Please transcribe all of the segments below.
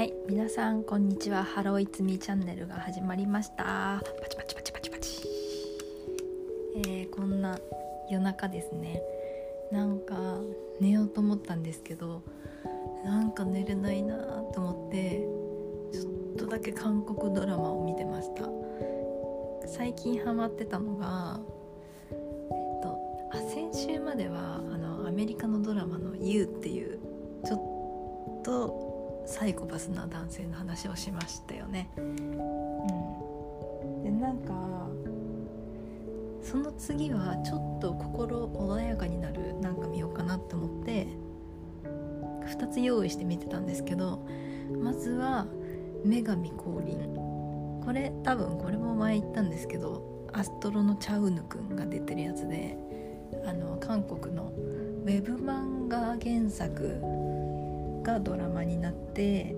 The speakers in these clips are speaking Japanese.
はい皆さんこんにちは。ハローイツミチャンネルが始まりました。パチパチパチパチパチ。えー、こんな夜中ですね。なんか寝ようと思ったんですけどなんか寝れないなと思ってちょっとだけ韓国ドラマを見てました。最近ハマってたのがえっとあ先週まではあのアメリカのドラマの「You」っていうちょっとサイコパスな男性の話をしましたよね。うん、でなんかその次はちょっと心穏やかになるなんか見ようかなって思って2つ用意して見てたんですけどまずは「女神降臨」これ多分これも前言ったんですけどアストロのチャウヌくんが出てるやつであの韓国のウェブ漫画原作がドラマになって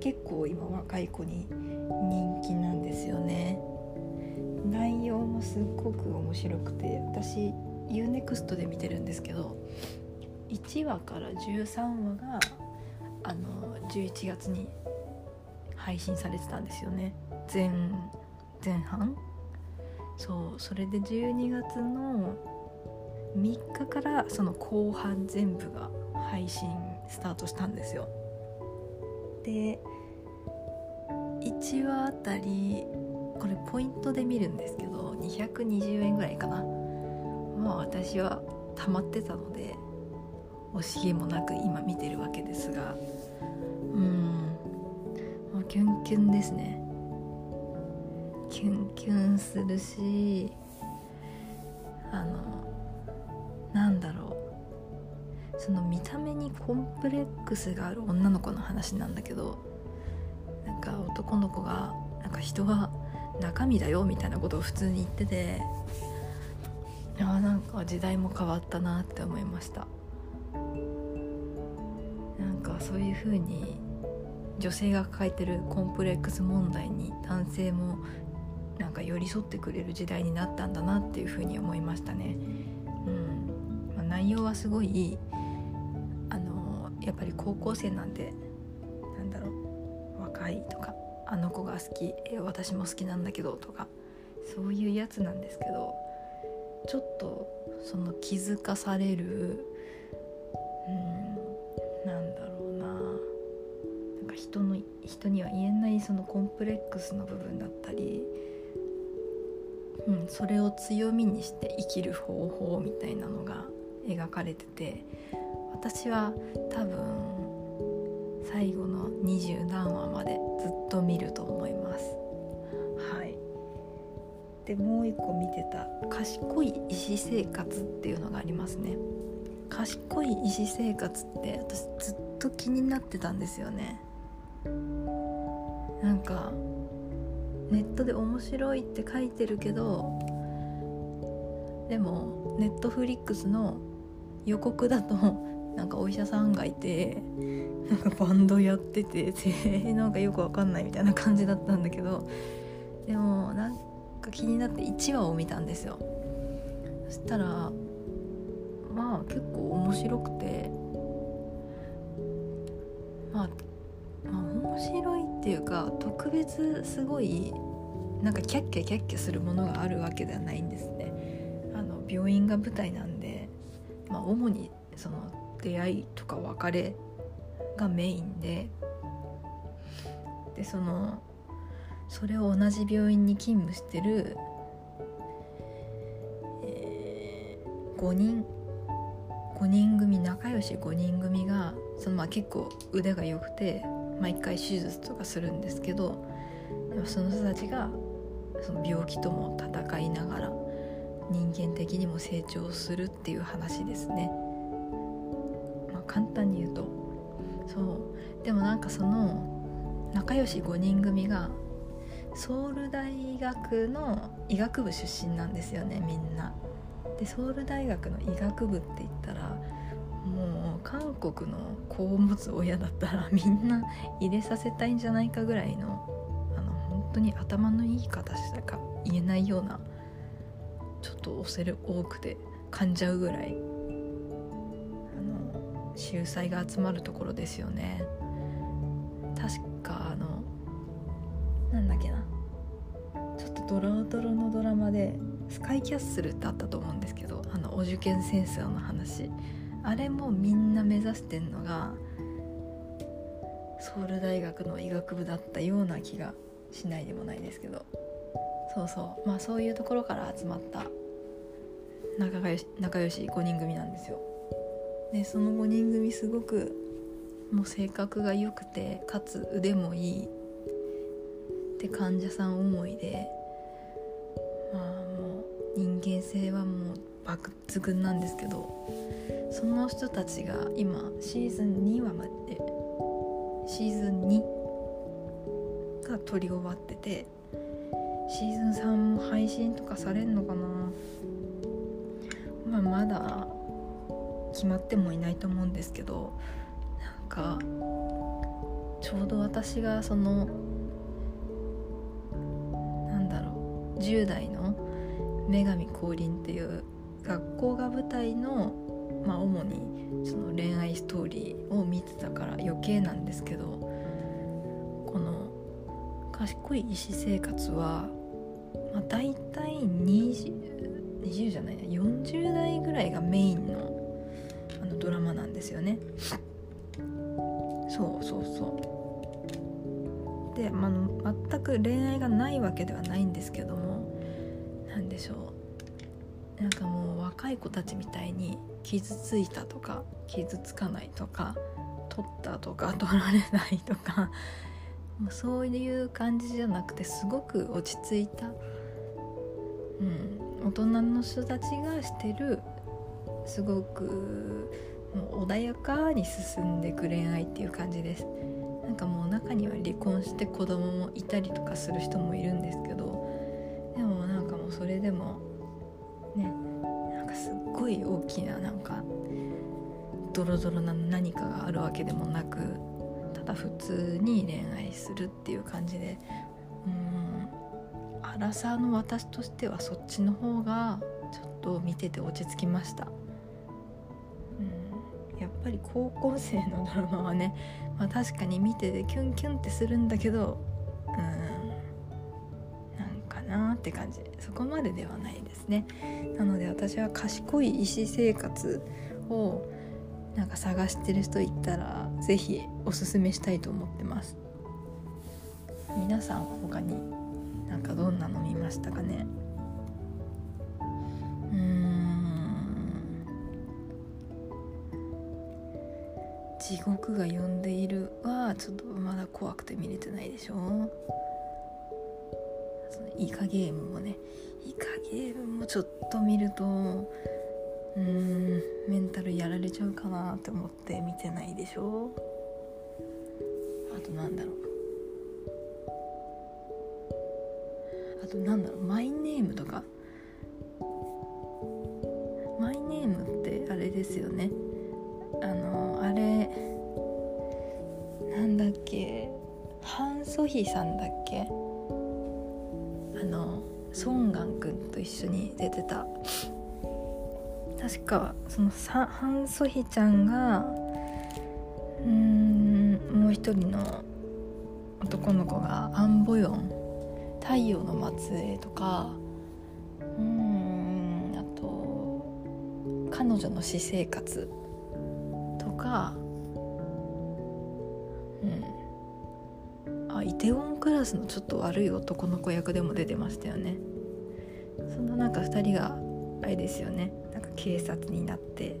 結構今若い子に人気なんですよね。内容もすっごく面白くて私 UNEXT で見てるんですけど1話から13話があの11月に配信されてたんですよね。前前半？そうそれで12月の3日からその後半全部が配信スタートしたんですよ。で1話あたりこれポイントで見るんですけど220円ぐらいかな。まあ私は溜まってたので惜しげもなく今見てるわけですが。うん。もうキュンキュンですね。キュンキュンするしあのなんだろうその見た目にコンプレックスがある女の子の話なんだけどなんか男の子がなんか人は中身だよみたいなことを普通に言っててあなんか時代も変わったなって思いましたなんかそういう風に女性が抱えてるコンプレックス問題に男性もなんか寄り添ってくれる時代になったんだなっていう風に思いましたね。うんまあ、内容はすごいやっぱり高校生なんでなんだろう若いとかあの子が好き私も好きなんだけどとかそういうやつなんですけどちょっとその気づかされるうんなんだろうな。なんか人の人には言えないそのコンプレックスの部分だったり、うん、それを強みにして生きる方法みたいなのが描かれてて私は多分最後の二十何話までずっと見ると思います。はい。でもう一個見てた「賢い医師生活」っていうのがありますね。賢い医師生活って私ずっと気になってたんですよね。なんかネットで面白いって書いてるけどでもネットフリックスの予告だとなんかお医者さんがいてなんかバンドやっててなんかよくわかんないみたいな感じだったんだけどでもなんか気になって1話を見たんですよ。そしたらまあ結構面白くてまあまあ面白いっていうか特別すごいなんかキャッキャキャッキャするものがあるわけではないんですね。あの病院が舞台なんでまあ主にその出会いとか別れがメインででそのそれを同じ病院に勤務してる、えー、5人5人組仲良し5人組がそのまあ結構腕が良くて毎回手術とかするんですけどでもその人たちがその病気とも戦いながら人間的にも成長するっていう話ですね。簡単に言うとそうでもなんかその仲良し5人組がソウル大学の医学部出身なんですよねみんな。でソウル大学の医学部って言ったらもう韓国の子を持つ親だったら みんな入れさせたいんじゃないかぐらいのあの本当に頭のいい形しか言えないようなちょっと恐れ多くて噛んじゃうぐらい秀才が集まるところですよね。確かあのなんだっけな。ちょっとドロドロのドラマでスカイキャッスルってあったと思うんですけどあのお受験戦争の話。あれもみんな目指してんのがソウル大学の医学部だったような気がしないでもないですけど。そうそう。まあそういうところから集まった仲良し仲良し5人組なんですよ。でその5人組すごくもう性格が良くてかつ腕もいいで患者さん思いでまあもう人間性はもう抜群なんですけどその人たちが今シーズン2話までシーズン2が撮り終わっててシーズン3も配信とかされんのかな。まあまだ決まってもいないと思うんですけどなんかちょうど私がそのなんだろう10代の女神降臨っていう学校が舞台のまあ主にその恋愛ストーリーを見てたから余計なんですけどこの賢い医師生活は、まあ、大体 20, 20じゃないな40代ぐらいがメインのですよね。そうそうそう。で、まあ、全く恋愛がないわけではないんですけども何でしょう。なんかもう若い子たちみたいに傷ついたとか傷つかないとか取ったとか取られないとかもうそういう感じじゃなくてすごく落ち着いた、うん、大人の人たちがしてるすごくもう穏やかに進んでいく恋愛っていう感じです。なんかもう中には離婚して子供もいたりとかする人もいるんですけどでもなんかもうそれでもねなんかすっごい大きななんかドロドロな何かがあるわけでもなくただ普通に恋愛するっていう感じでうんアラサーの私としてはそっちの方がちょっと見てて落ち着きました。ぱり高校生のドラマはね、まあ、確かに見ててキュンキュンってするんだけどうんなんかなって感じ。そこまでではないですね。なので私は賢い医師生活をなんか探してる人いたら是非おすすめしたいと思ってます。皆さん他になんかどんなの見ましたかね？地獄が呼んでいるはちょっとまだ怖くて見れてないでしょ。そのイカゲームもね。イカゲームもちょっと見るとうーんメンタルやられちゃうかなって思って見てないでしょ。あとなんだろう。あとなんだろう。マイネームとか。マイネームってあれですよね。ヒさんだっけ？あのソンガン君と一緒に出てた。確かそのハン・ソヒちゃんがうんもう一人の男の子がアン・ボヨン太陽の末裔とかうんあと彼女の私生活とかうん。イテウォンクラスのちょっと悪い男の子役でも出てましたよね。そんななんか2人があれですよね。なんか警察になって。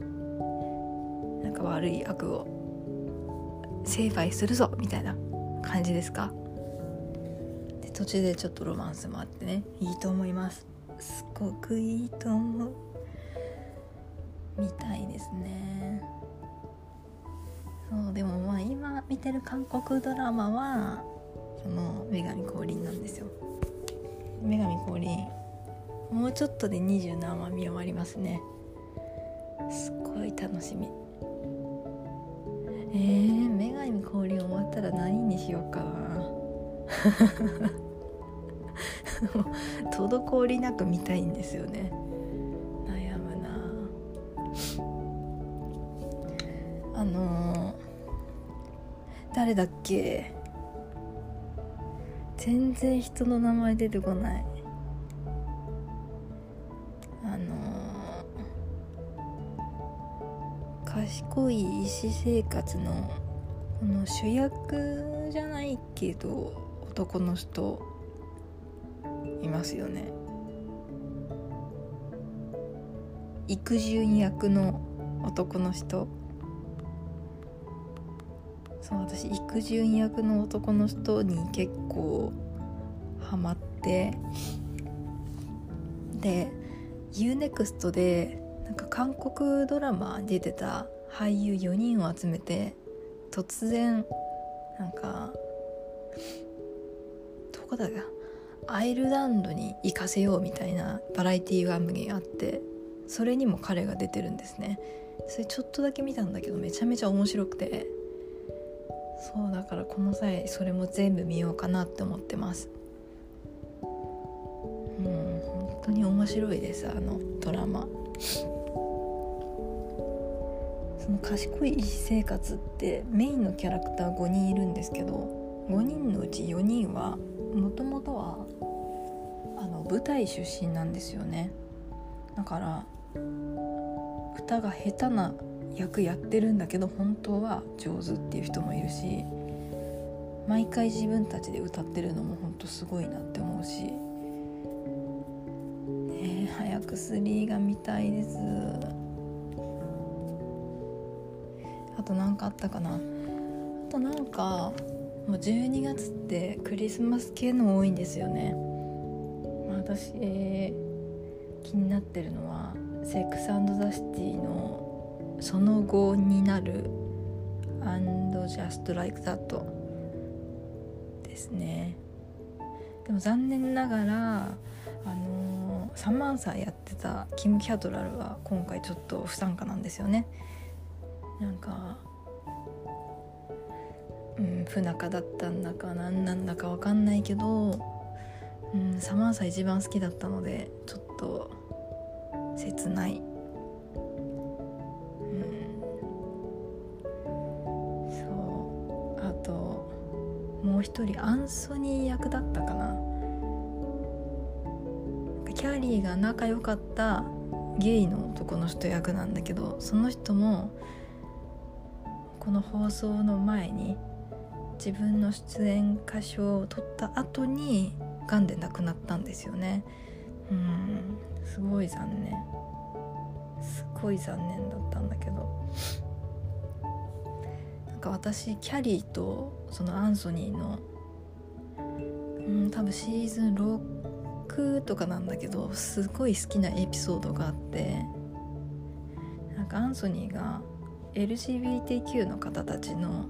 なんか悪い悪を。成敗するぞみたいな感じですか？で途中でちょっとロマンスもあってね。いいと思います。すごくいいと思う。みたいですね。そうでもまあ今見てる韓国ドラマはその女神降臨なんですよ。女神降臨もうちょっとで二十何話見終わりますね。すっごい楽しみ。えー、女神降臨終わったら何にしようかな。滞りなく見たいんですよね。悩むな。あの誰だっけ？全然人の名前出てこない。あのー、賢い医師生活のこの主役じゃないけど男の人いますよね。育順役の男の人。そう私育順役の男の人に結構ハマって。で UNEXT でなんか韓国ドラマに出てた俳優4人を集めて突然なんかどこだかアイルランドに行かせようみたいなバラエティー番組があってそれにも彼が出てるんですね。それちょっとだけ見たんだけどめちゃめちゃ面白くて。そうだからこの際それも全部見ようかなって思ってます。うん本当に面白いですあのドラマ。その賢い医師生活ってメインのキャラクター5人いるんですけど5人のうち4人はもともとはあの舞台出身なんですよね。だから歌が下手な役やってるんだけど本当は上手っていう人もいるし毎回自分たちで歌ってるのも本当すごいなって思うし、ね、早く3が見たいです。あと何かあったかな。あとなんかもう12月ってクリスマス系の多いんですよね。私、気になってるのは「セックスザ・シティ」のその後になる and just like that ですね。でも残念ながらあのー、3万歳やってたキム・キャトラルは今回ちょっと不参加なんですよね。なんかうん不仲だったんだか何なんだか分かんないけど、うん、サマンサ一番好きだったのでちょっと切ないもう一人アンソニー役だったかな。キャリーが仲良かったゲイの男の人役なんだけどその人もこの放送の前に自分の出演歌唱を取った後にがんで亡くなったんですよね。うんすごい残念。すごい残念だったんだけど。か私キャリーとそのアンソニーのうん多分シーズン6とかなんだけどすごい好きなエピソードがあってなんかアンソニーが LGBTQ の方たちの、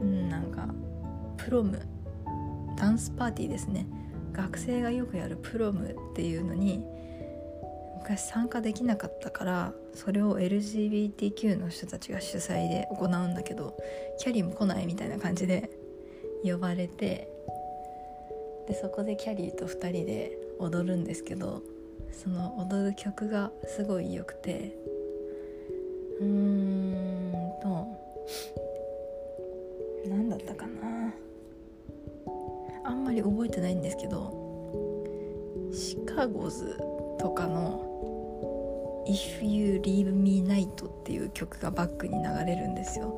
うん、なんかプロムダンスパーティーですね。学生がよくやるプロムっていうのに昔参加できなかったからそれを LGBTQ の人たちが主催で行うんだけどキャリーも来ないみたいな感じで呼ばれてでそこでキャリーと2人で踊るんですけどその踊る曲がすごい良くてうーんと何だったかな。あんまり覚えてないんですけどシカゴズとかの If You Leave Me Night っていう曲がバックに流れるんですよ。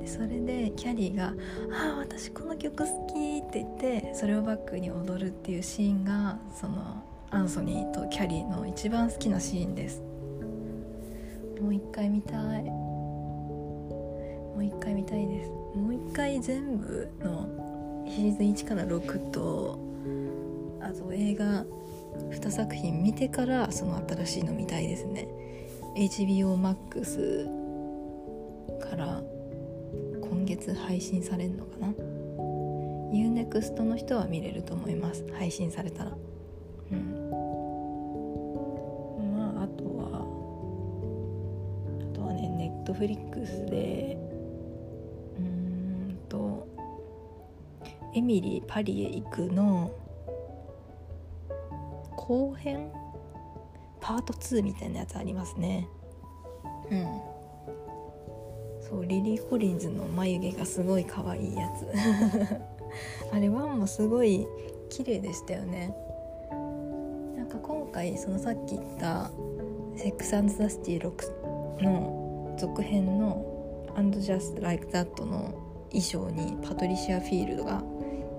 でそれでキャリーが「ああ私この曲好き」って言ってそれをバックに踊るっていうシーンがそのアンソニーとキャリーの一番好きなシーンです。もう一回見たい。もう一回見たいです。もう一回全部のシーズン1から6とあと映画2作品見てからその新しいの見たいですね。HBO Max から今月配信されるのかな。UNEXT の人は見れると思います。配信されたら。うん。まああとはあとはね Netflix でうんと「エミリーパリへ行く」の後編？パート2みたいなやつありますね。うん。そうリリー・コリンズの眉毛がすごい可愛いやつ。あれワンもすごい綺麗でしたよね。なんか今回そのさっき言った「セックス・アンド・ザ・シティ6」の続編の「And Just Like That」の衣装にパトリシア・フィールドが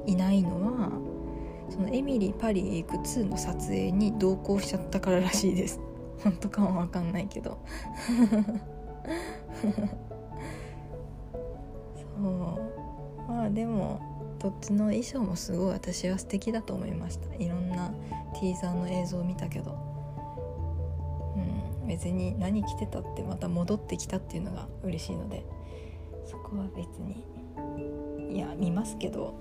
いないのはそのエミリー・パリへ行く2の撮影に同行しちゃったかららしいです。本当かは分かんないけど。そう。まあでもどっちの衣装もすごい私は素敵だと思いました。いろんなティーザーの映像を見たけど。うん別に何着てたってまた戻ってきたっていうのが嬉しいので。そこは別にいや見ますけど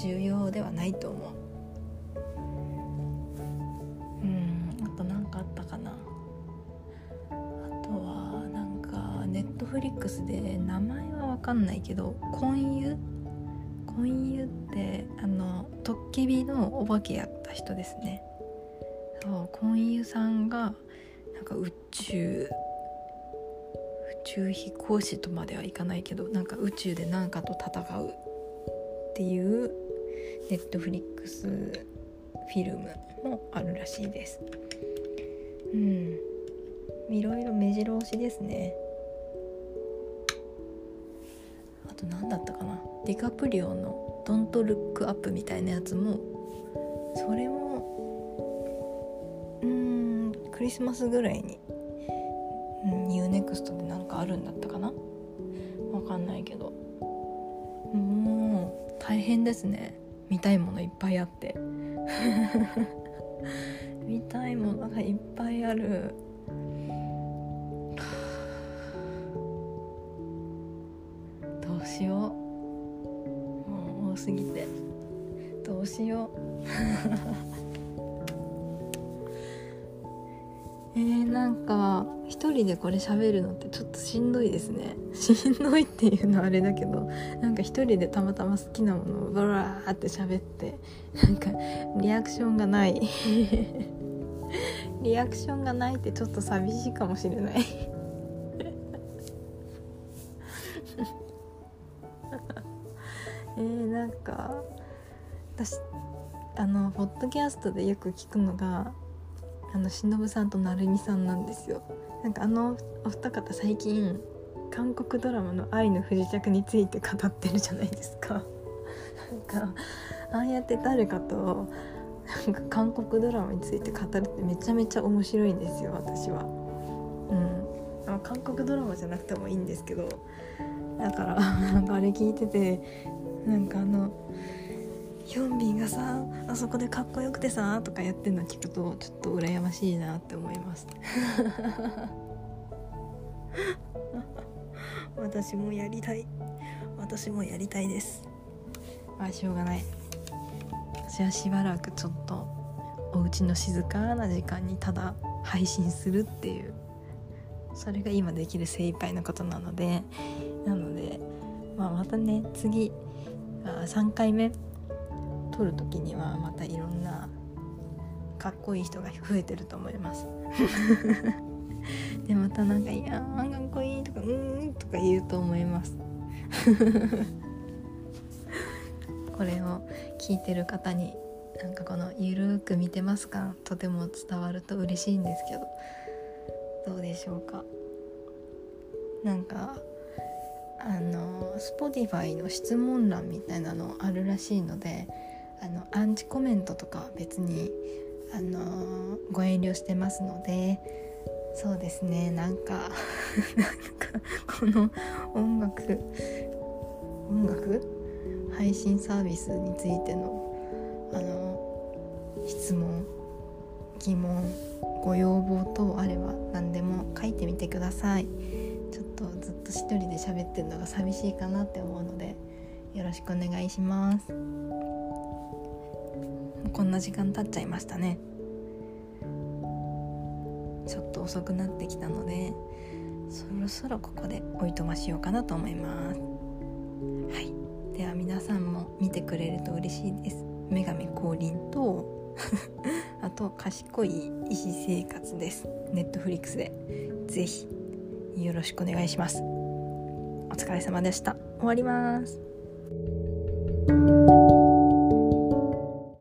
重要ではないと思う。で名前は分かんないけど「婚湯」婚湯ってあのトッケビのお化けやった人ですね。そう婚湯さんがなんか宇宙宇宙飛行士とまではいかないけどなんか宇宙で何かと戦うっていうネットフリックスフィルムもあるらしいです。うん。いろいろ目白押しですね。と何だったかな？ディカプリオの「ドントルックアップ」みたいなやつもそれもうんクリスマスぐらいに、うん、UNEXT で何かあるんだったかな？わかんないけど。もう大変ですね。見たいものいっぱいあって。見たいものがいっぱいある。しよう。もう多すぎて。どうしよう。えー、なんか一人でこれ喋るのってちょっとしんどいですね。しんどいっていうのはあれだけどなんか一人でたまたま好きなものをバラーって喋ってなんかリアクションがない。リアクションがないってちょっと寂しいかもしれない。か私あのポッドキャストでよく聞くのがあの忍さんと成美さんなんですよ。なんかあのお二方最近韓国ドラマの「愛の不時着」について語ってるじゃないですか。なんかああやって誰かとなんか韓国ドラマについて語るってめちゃめちゃ面白いんですよ私は。うん。韓国ドラマじゃなくてもいいんですけどだからなんかあれ聞いててなんかあのヒョンビンがさあそこでかっこよくてさとかやってるの聞くとちょっと羨ましいなって思います。私もやりたい。私もやりたいです。まあしょうがない。私はしばらくちょっとお家の静かな時間にただ配信するっていう。それが今できる精一杯のことなので。なので、まあ、またね次3回目撮る時にはまたいろんなかっこいい人が増えてると思います。でまたなんか「いやーかっこいい」とか「うん」とか言うと思います。これを聞いてる方になんかこの「ゆるく見てますか?」とても伝わると嬉しいんですけどどうでしょうか？なんかあの Spotify の質問欄みたいなのあるらしいのであのアンチコメントとかは別にあのご遠慮してますのでそうですねなんか なんかこの音楽音楽？配信サービスについてのあの質問疑問ご要望等あれば何でも書いてみてください。と一人で喋ってるのが寂しいかなって思うのでよろしくお願いします。こんな時間経っちゃいましたね。ちょっと遅くなってきたのでそろそろここでおいとましようかなと思います。はい。では皆さんも見てくれると嬉しいです。女神降臨と あと賢い医師生活です。ネットフリックスで。ぜひよろしくお願いします。お疲れ様でした。終わります。